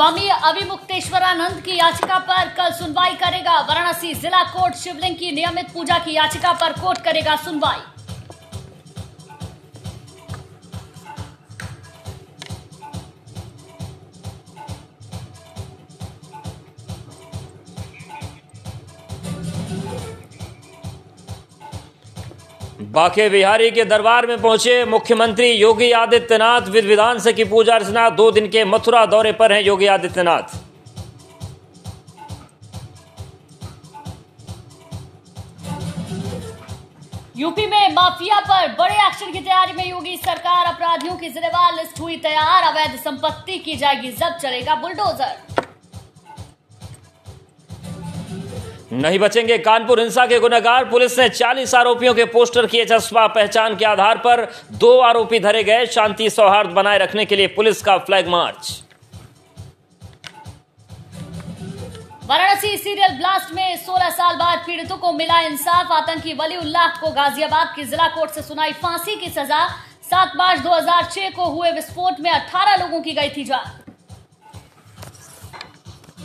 स्वामी अभिमुक्तेश्वरानंद की याचिका पर कल सुनवाई करेगा। वाराणसी जिला कोर्ट शिवलिंग की नियमित पूजा की याचिका पर कोर्ट करेगा सुनवाई। बांके बिहारी के दरबार में पहुँचे मुख्यमंत्री योगी आदित्यनाथ। विध विधान से की पूजा अर्चना दो दिन के मथुरा दौरे पर हैं योगी आदित्यनाथ। यूपी में माफिया पर बड़े एक्शन की तैयारी में योगी सरकार, अपराधियों की जिलेवार लिस्ट हुई तैयार, अवैध संपत्ति की जाएगी जब चलेगा बुलडोजर। नहीं बचेंगे कानपुर हिंसा के गुनहगार। पुलिस ने 40 आरोपियों के पोस्टर किए चस्पा पहचान के आधार पर। दो आरोपी धरे गए, शांति सौहार्द बनाए रखने के लिए पुलिस का flag march. Varanasi serial blast में 16 साल बाद पीड़ितों को मिला इंसाफ। आतंकी वली उल्लाह को गाजियाबाद की जिला कोर्ट से सुनाई फांसी की सजा। सात मार्च 2006 को हुए विस्फोट में 18 लोगों की गई थी जान।